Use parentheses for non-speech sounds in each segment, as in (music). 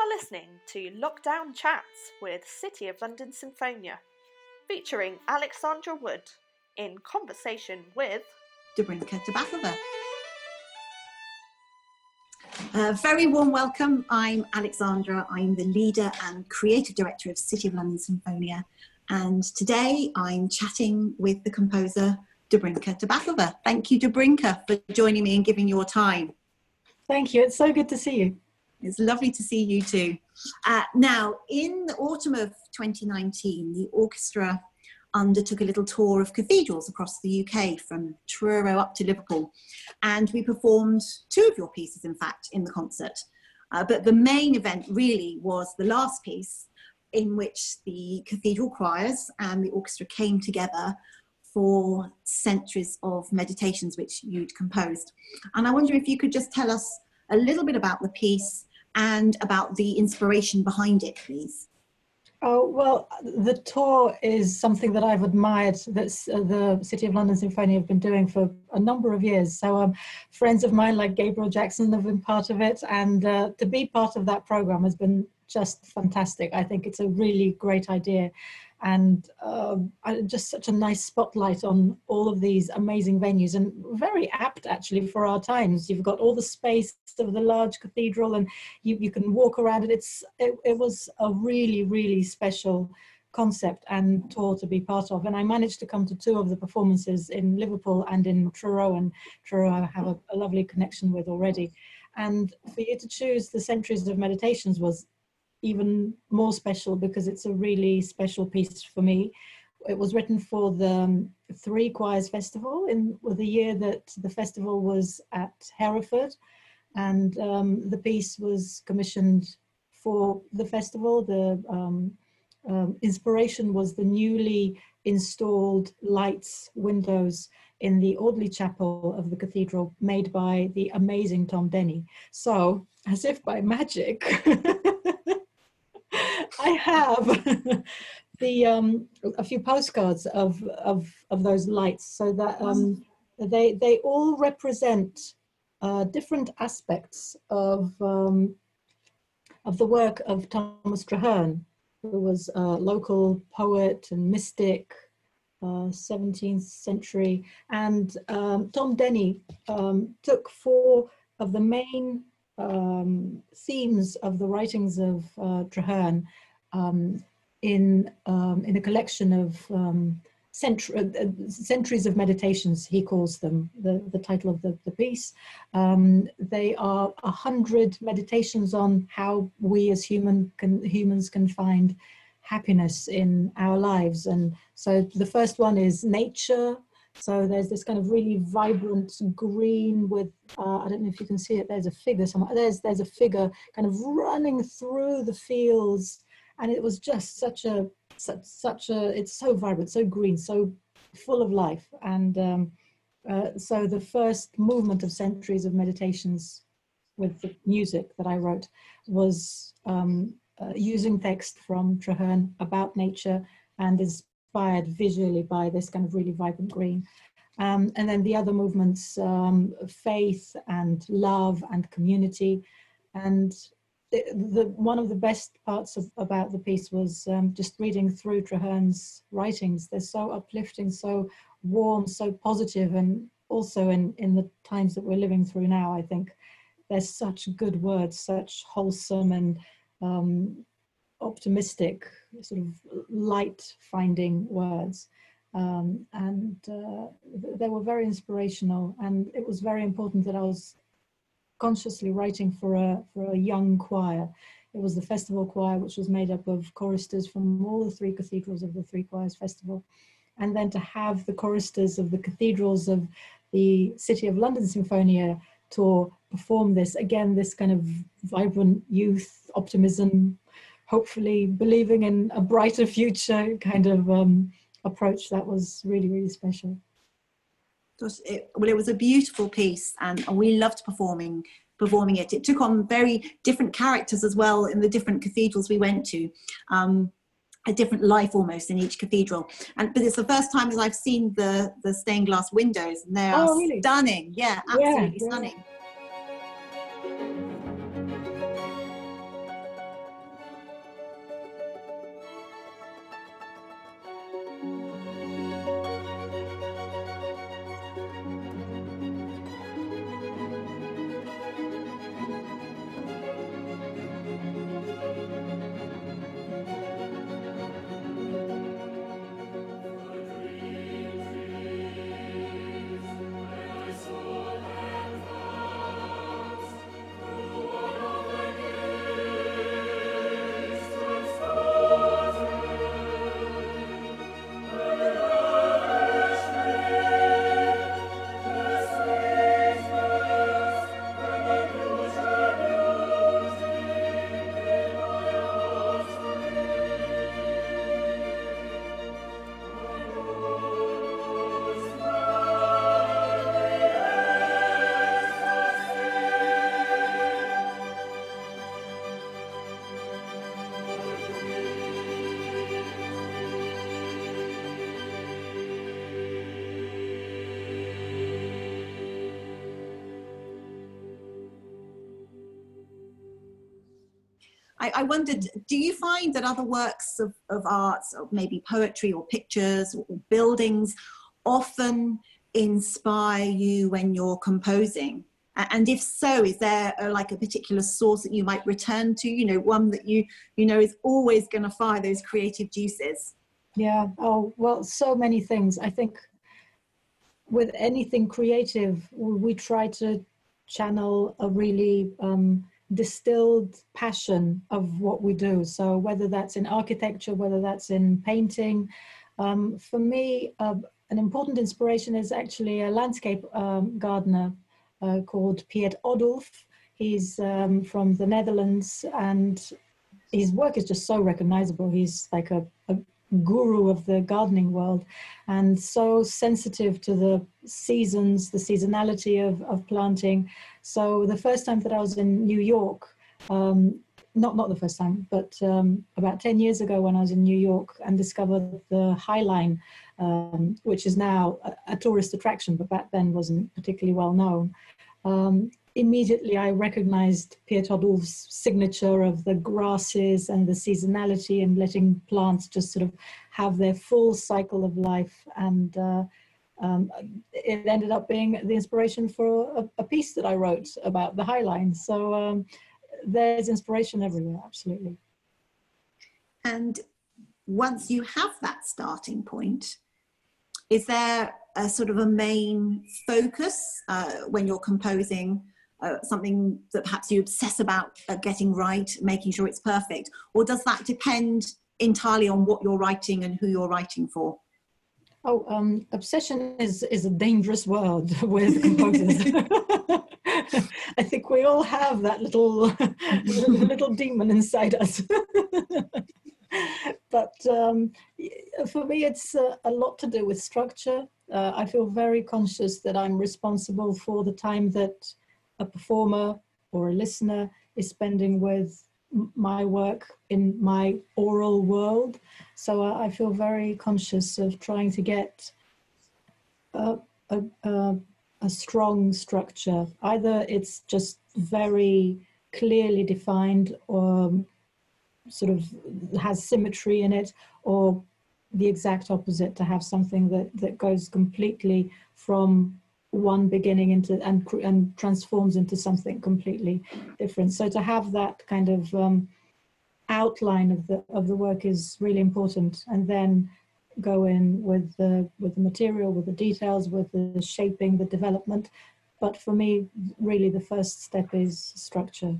are listening to Lockdown Chats with City of London Sinfonia, featuring Alexandra Wood in conversation with Dobrinka Tabakova. A very warm welcome. I'm Alexandra. I'm the leader and creative director of City of London Sinfonia. And today I'm chatting with the composer Dobrinka Tabakova. Thank you, Dobrinka, for joining me and giving your time. Thank you. It's so good to see you. It's lovely to see you too. Uh, now, in the autumn of 2019, the orchestra undertook a little tour of cathedrals across the UK from Truro up to Liverpool. And we performed two of your pieces, in fact, in the concert. Uh, but the main event really was the last piece in which the cathedral choirs and the orchestra came together for centuries of meditations which you'd composed. And I wonder if you could just tell us a little bit about the piece and about the inspiration behind it, please. Oh, well, the tour is something that I've admired that uh, the City of London Symphony have been doing for a number of years. So, um, friends of mine like Gabriel Jackson have been part of it, and uh, to be part of that program has been just fantastic. I think it's a really great idea and uh, just such a nice spotlight on all of these amazing venues and very apt actually for our times. You've got all the space of the large cathedral and you, you can walk around it it's it, it was a really really special concept and tour to be part of. And i managed to come to two of the performances in liverpool and in truro and truro i have a, a lovely connection with already. And for you to choose the centuries of meditations was even more special because it's a really special piece for me. It was written for the um, Three Choirs Festival in the year that the festival was at Hereford, and um, the piece was commissioned for the festival. The um, um inspiration was the newly installed lights windows in the Audley Chapel of the cathedral made by the amazing Tom Denny. So, as if by magic, (laughs) I have (laughs) the um, a few postcards of of of those lights, so that um, they they all represent uh, different aspects of um, of the work of Thomas Traherne, who was a local poet and mystic, uh, 17th century, and um, Tom Denny um, took four of the main um, themes of the writings of uh, Traherne um, in um, in a collection of um, uh, uh, centuries of meditations. He calls them the the title of the the piece. Um, they are a hundred meditations on how we as human can humans can find happiness in our lives. And so the first one is nature. So there's this kind of really vibrant green with uh, I don't know if you can see it. There's a figure somewhere. There's there's a figure kind of running through the fields and it was just such a such, such a it's so vibrant so green so full of life. And um, uh, so the first movement of centuries of meditations with the music that i wrote was um, uh, using text from traherne about nature and inspired visually by this kind of really vibrant green. Um, and then the other movements um, faith and love and community. And the, one of the best parts of, about the piece was um, just reading through Traherne's writings. They're so uplifting, so warm, so positive, and also in, in the times that we're living through now, I think there's such good words, such wholesome and um, optimistic, sort of light finding words. Um, and uh, they were very inspirational, and it was very important that I was consciously writing for a, for a young choir. It was the festival choir, which was made up of choristers from all the three cathedrals of the Three Choirs Festival. And then to have the choristers of the cathedrals of the City of London Sinfonia tour perform this, again, this kind of vibrant youth optimism, hopefully believing in a brighter future kind of um, approach, that was really, really special was, it, well, it was a beautiful piece, and, we loved performing performing it. It took on very different characters as well in the different cathedrals we went to. Um, a different life almost in each cathedral and but it's the first time that i've seen the the stained glass windows and they are oh, really? stunning yeah absolutely yeah, yeah. stunning I, I, wondered, do you find that other works of, of art, or maybe poetry or pictures or buildings, often inspire you when you're composing? And if so, is there a, like a particular source that you might return to? You know, one that you you know is always going to fire those creative juices. Yeah. Oh well, so many things. I think with anything creative, we try to channel a really um, distilled passion of what we do. So whether that's in architecture, whether that's in painting, um, for me, uh, an important inspiration is actually a landscape um, gardener uh, called Piet Oudolf. He's um, from the Netherlands and his work is just so recognizable. He's like a, a guru of the gardening world and so sensitive to the seasons, the seasonality of, of planting. So the first time that I was in New York, um, not not the first time, but um, about 10 years ago when I was in New York and discovered the High Line, um, which is now a, a, tourist attraction, but back then wasn't particularly well known. Um, immediately I recognized Piet Oudolf's signature of the grasses and the seasonality and letting plants just sort of have their full cycle of life. And uh, um, it ended up being the inspiration for a, a, piece that I wrote about the High Line. So um, there's inspiration everywhere, absolutely. And once you have that starting point, is there a sort of a main focus uh, when you're composing uh, something that perhaps you obsess about uh, getting right, making sure it's perfect? Or does that depend entirely on what you're writing and who you're writing for? Oh, um, obsession is, is a dangerous word (laughs) with composers. (laughs) I think we all have that little (laughs) little demon inside us. but um, for me, it's uh, a lot to do with structure. Uh, I feel very conscious that I'm responsible for the time that a performer or a listener is spending with my work in my aural world. So uh, I feel very conscious of trying to get a, a, a, a, strong structure. Either it's just very clearly defined or sort of has symmetry in it, or the exact opposite to have something that, that goes completely from one beginning into and and transforms into something completely different. So to have that kind of um, outline of the of the work is really important, and then go in with the with the material, with the details, with the shaping, the development. But for me, really, the first step is structure.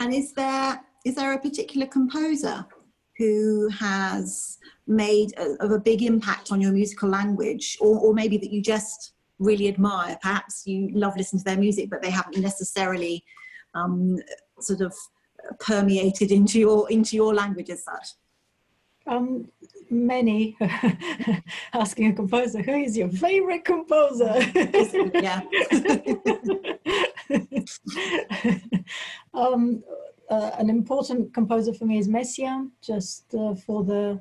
And is there is there a particular composer who has made a, of a big impact on your musical language, or, or maybe that you just really admire? Perhaps you love listening to their music, but they haven't necessarily um, sort of permeated into your into your language as such. Um, many (laughs) asking a composer who is your favorite composer yeah (laughs) um, uh, an important composer for me is Messiaen, just uh, for the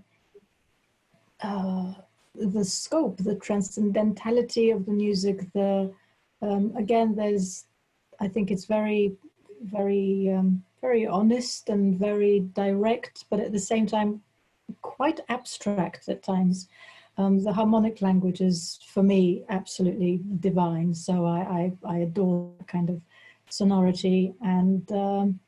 uh, the scope, the transcendentality of the music. The um, again, there's, I think it's very, very, um, very honest and very direct, but at the same time, quite abstract at times. Um, the harmonic language is, for me, absolutely divine. So I, I, I adore kind of sonority and um,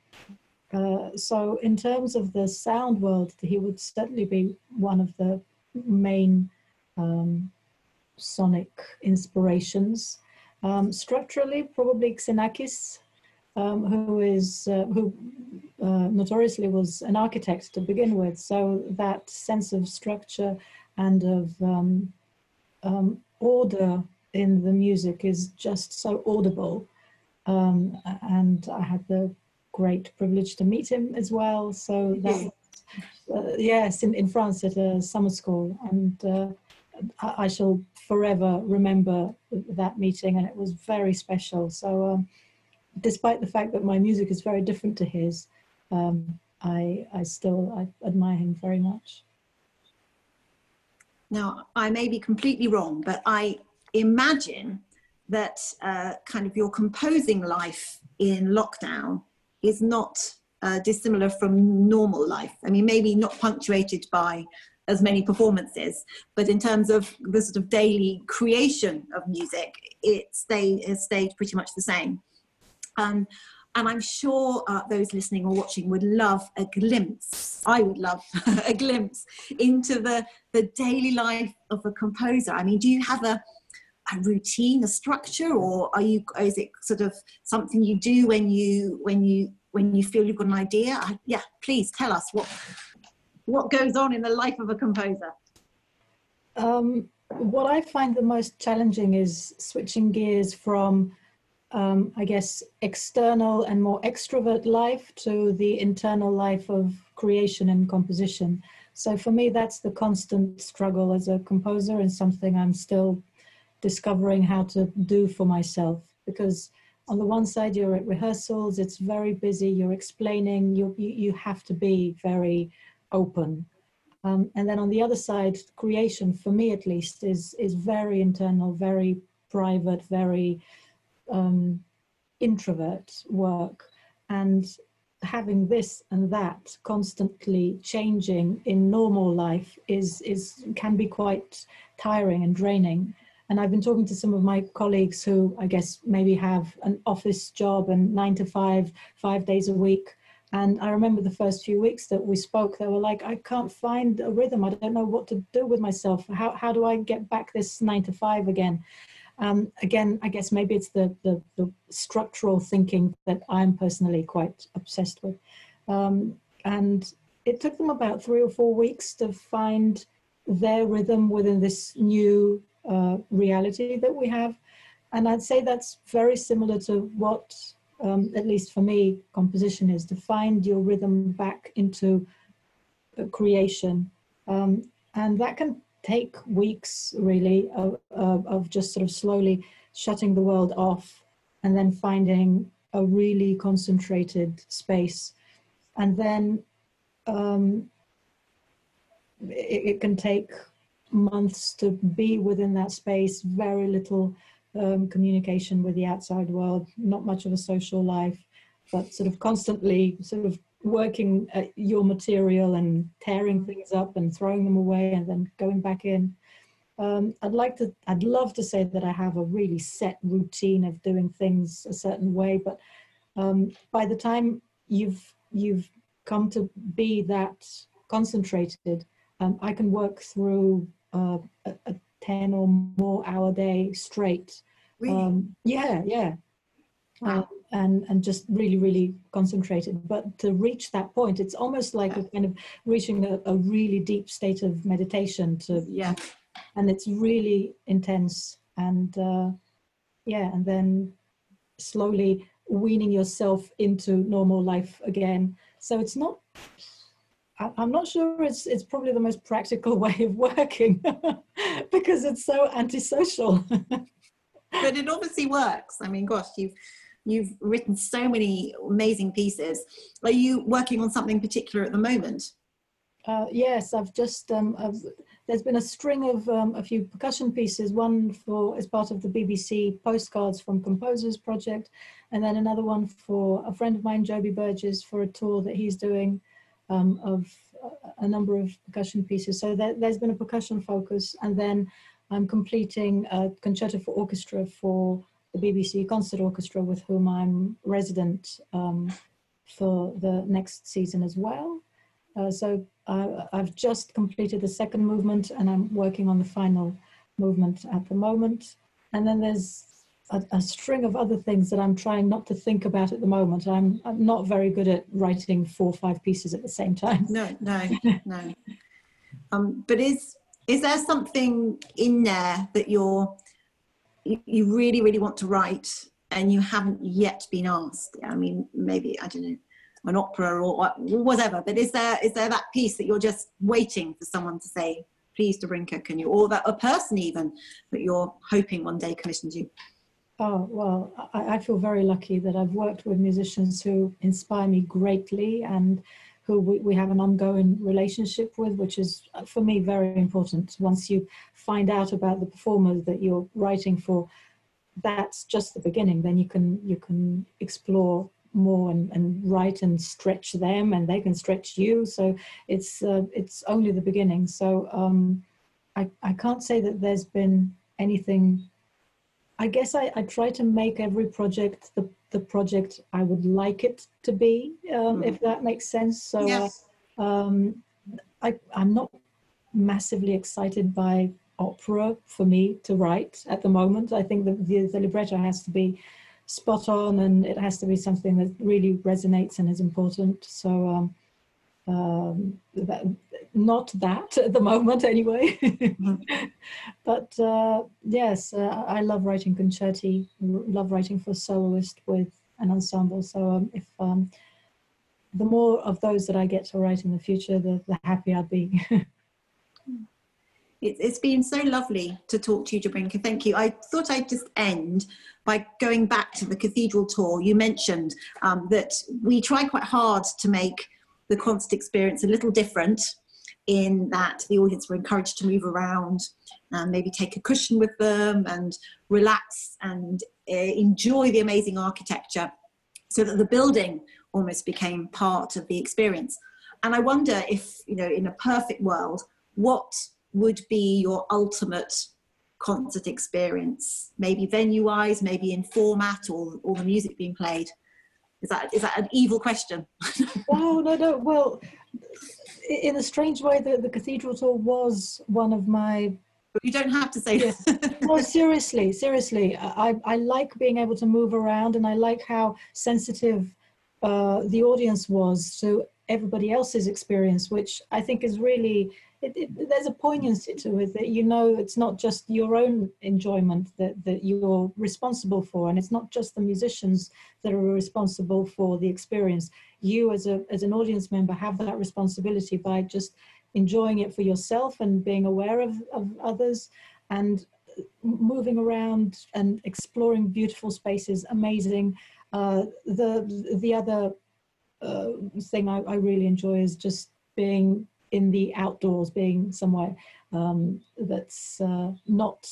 uh, so in terms of the sound world, he would certainly be one of the main um, sonic inspirations. Um, structurally, probably Xenakis, um, who is uh, who uh, notoriously was an architect to begin with. So that sense of structure and of um, um, order in the music is just so audible. Um, and I had the great privilege to meet him as well. So that, uh, yes, in, in France at a summer school, and uh, I, I, shall forever remember that meeting, and it was very special. So, um, despite the fact that my music is very different to his, um, I I still I admire him very much. Now, I may be completely wrong, but I imagine that uh, kind of your composing life in lockdown is not uh, dissimilar from normal life? I mean, maybe not punctuated by as many performances, but in terms of the sort of daily creation of music, it stay, has stayed pretty much the same. Um, and I'm sure uh, those listening or watching would love a glimpse. I would love (laughs) a glimpse into the, the daily life of a composer. I mean, do you have a, a routine, a structure, or are you? Is it sort of something you do when you when you when you feel you've got an idea? I, yeah, please tell us what what goes on in the life of a composer. Um, what I find the most challenging is switching gears from um, I guess, external and more extrovert life to the internal life of creation and composition. So for me, that's the constant struggle as a composer and something I'm still discovering how to do for myself. Because on the one side, you're at rehearsals, it's very busy, you're explaining, you, you, have to be very open. Um, and then on the other side, creation, for me at least, is, is very internal, very private, very um, introvert work and having this and that constantly changing in normal life is is can be quite tiring and draining and i've been talking to some of my colleagues who i guess maybe have an office job and 9 to 5 5 days a week. And i remember the first few weeks that we spoke they were like i can't find a rhythm. I don't know what to do with myself. How how do i get back this 9 to 5 again? Um, again, I guess maybe it's the, the, the, structural thinking that I'm personally quite obsessed with. Um, and it took them about three or four weeks to find their rhythm within this new uh, reality that we have. And I'd say that's very similar to what, um, at least for me, composition is to find your rhythm back into uh, creation. Um, and that can take weeks really of, of, of, just sort of slowly shutting the world off and then finding a really concentrated space and then um, it, it, can take months to be within that space very little um, communication with the outside world not much of a social life but sort of constantly sort of working at your material and tearing mm. things up and throwing them away and then going back in. Um, I'd like to, I'd love to say that I have a really set routine of doing things a certain way, but um, by the time you've you've come to be that concentrated, um, I can work through uh, a, a, ten or more hour day straight. Really? Um, yeah, yeah. Wow. Uh, and and just really really concentrated but to reach that point it's almost like a kind of reaching a, a really deep state of meditation to yeah and it's really intense and uh, yeah and then slowly weaning yourself into normal life again so it's not I'm not sure it's it's probably the most practical (laughs) way of working (laughs) because it's so antisocial. but it obviously works. I mean, gosh, you've You've written so many amazing pieces. Are you working on something particular at the moment? Uh, yes, I've just um, I've, there's been a string of um, a few percussion pieces. One for as part of the BBC Postcards from Composers project, and then another one for a friend of mine, Joby Burgess, for a tour that he's doing um, of a number of percussion pieces. So there, has been a percussion focus, and then I'm completing a concerto for orchestra for the BBC Concert Orchestra, with whom I'm resident um, for the next season as well. Uh, so uh, I've just completed the second movement and I'm working on the final movement at the moment. And then there's a, a, string of other things that I'm trying not to think about at the moment. I'm, I'm not very good at writing four or five pieces at the same time. No, no, (laughs) no. Um, but is is there something in there that you're you, really, really want to write and you haven't yet been asked. I mean, maybe, I don't know, an opera or whatever, but is there, is there that piece that you're just waiting for someone to say, please Dobrinka, can you, or that a person even that you're hoping one day commissions you? Oh, well, I, I, feel very lucky that I've worked with musicians who inspire me greatly and who we, we have an ongoing relationship with, which is uh, for me very important. Once you find out about the performer that you're writing for, that's just the beginning. Then you can you can explore more and, and write and stretch them and they can stretch you so it's uh, it's only the beginning so um, I, I can't say that there's been anything I guess I, I try to make every project the, the project I would like it to be um, mm. if that makes sense so yes. uh, um, I, I'm not massively excited by opera for me to write at the moment I think that the, the libretto has to be spot on and it has to be something that really resonates and is important. So um, um, that, not that at the moment anyway. (laughs) but uh, yes, uh, I love writing concerti, love writing for soloist with an ensemble. So um, if um, the more of those that I get to write in the future, the, the happier I'd be. (laughs) It, it's been so lovely to talk to you, Dobrinka. Thank you. I thought I'd just end by going back to the cathedral tour. You mentioned um, that we try quite hard to make the concert experience a little different in that the audience were encouraged to move around and maybe take a cushion with them and relax and uh, enjoy the amazing architecture so that the building almost became part of the experience. And I wonder if, you know, in a perfect world, what would be your ultimate concert experience? Maybe venue wise, maybe in format or all the music being played? Is that, is that an evil question? (laughs) oh, no, no. Well, in a strange way, the, the cathedral tour was one of my you don't have to say this. no, (laughs) seriously, seriously. I, I like being able to move around and I like how sensitive uh, the audience was to everybody else's experience, which I think is really it, it, there's a poignancy to it that you know it's not just your own enjoyment that, that you're responsible for and it's not just the musicians that are responsible for the experience. You as a as an audience member have that responsibility by just enjoying it for yourself and being aware of, of others and moving around and exploring beautiful spaces. Amazing. Uh, the the other uh, thing I, I really enjoy is just being in the outdoors, being somewhere um, that's uh, not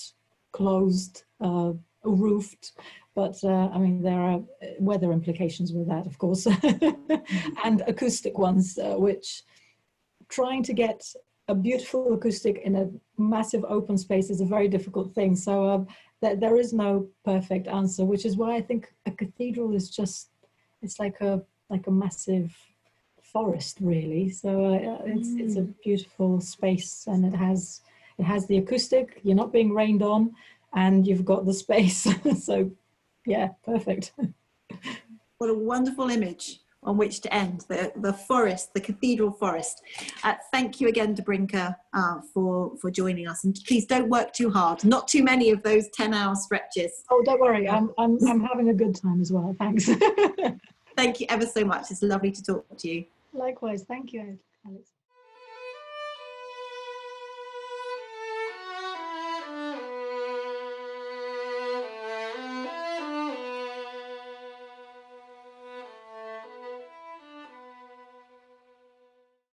closed, uh, roofed, but uh, I mean, there are weather implications with that, of course, (laughs) and acoustic ones, uh, which trying to get a beautiful acoustic in a massive open space is a very difficult thing. So um, th there is no perfect answer, which is why I think a cathedral is just, it's like a, like a massive forest really so uh, it's mm. it's a mm. beautiful space and it has it has the acoustic you're not being rained on and you've got the space (laughs) so yeah perfect what a wonderful image on which to end the, the forest, the cathedral forest. Uh, thank you again, Dobrinka, uh, for, for joining us. And please don't work too hard. Not too many of those 10 hour stretches. Oh, don't worry. I'm, I'm, I'm having a good time as well. Thanks. (laughs) thank you ever so much. It's lovely to talk to you. Likewise. Thank you, Alex.